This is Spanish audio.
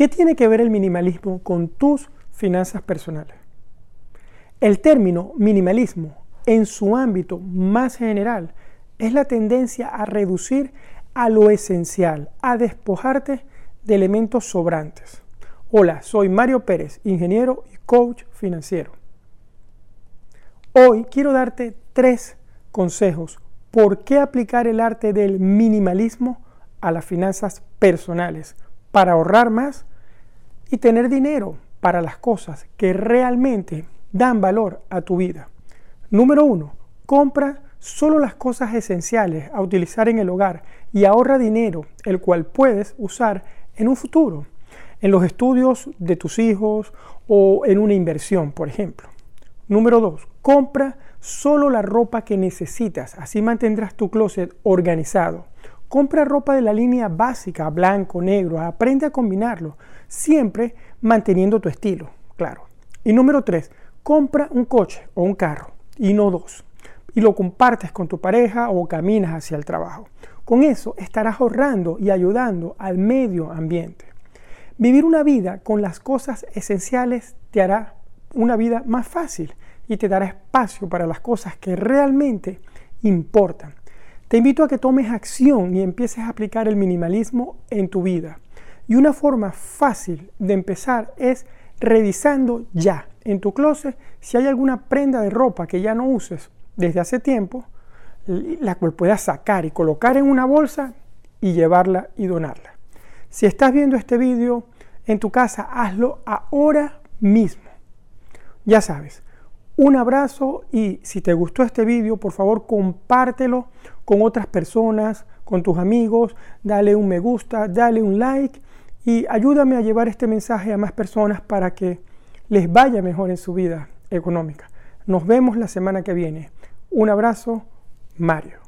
¿Qué tiene que ver el minimalismo con tus finanzas personales? El término minimalismo en su ámbito más general es la tendencia a reducir a lo esencial, a despojarte de elementos sobrantes. Hola, soy Mario Pérez, ingeniero y coach financiero. Hoy quiero darte tres consejos por qué aplicar el arte del minimalismo a las finanzas personales para ahorrar más y tener dinero para las cosas que realmente dan valor a tu vida. Número uno, compra solo las cosas esenciales a utilizar en el hogar y ahorra dinero, el cual puedes usar en un futuro, en los estudios de tus hijos o en una inversión, por ejemplo. Número dos, compra solo la ropa que necesitas, así mantendrás tu closet organizado. Compra ropa de la línea básica, blanco, negro, aprende a combinarlo, siempre manteniendo tu estilo, claro. Y número tres, compra un coche o un carro, y no dos, y lo compartes con tu pareja o caminas hacia el trabajo. Con eso estarás ahorrando y ayudando al medio ambiente. Vivir una vida con las cosas esenciales te hará una vida más fácil y te dará espacio para las cosas que realmente importan. Te invito a que tomes acción y empieces a aplicar el minimalismo en tu vida. Y una forma fácil de empezar es revisando ya en tu closet si hay alguna prenda de ropa que ya no uses desde hace tiempo, la cual puedas sacar y colocar en una bolsa y llevarla y donarla. Si estás viendo este vídeo en tu casa, hazlo ahora mismo. Ya sabes, un abrazo y si te gustó este vídeo, por favor compártelo con otras personas, con tus amigos, dale un me gusta, dale un like y ayúdame a llevar este mensaje a más personas para que les vaya mejor en su vida económica. Nos vemos la semana que viene. Un abrazo, Mario.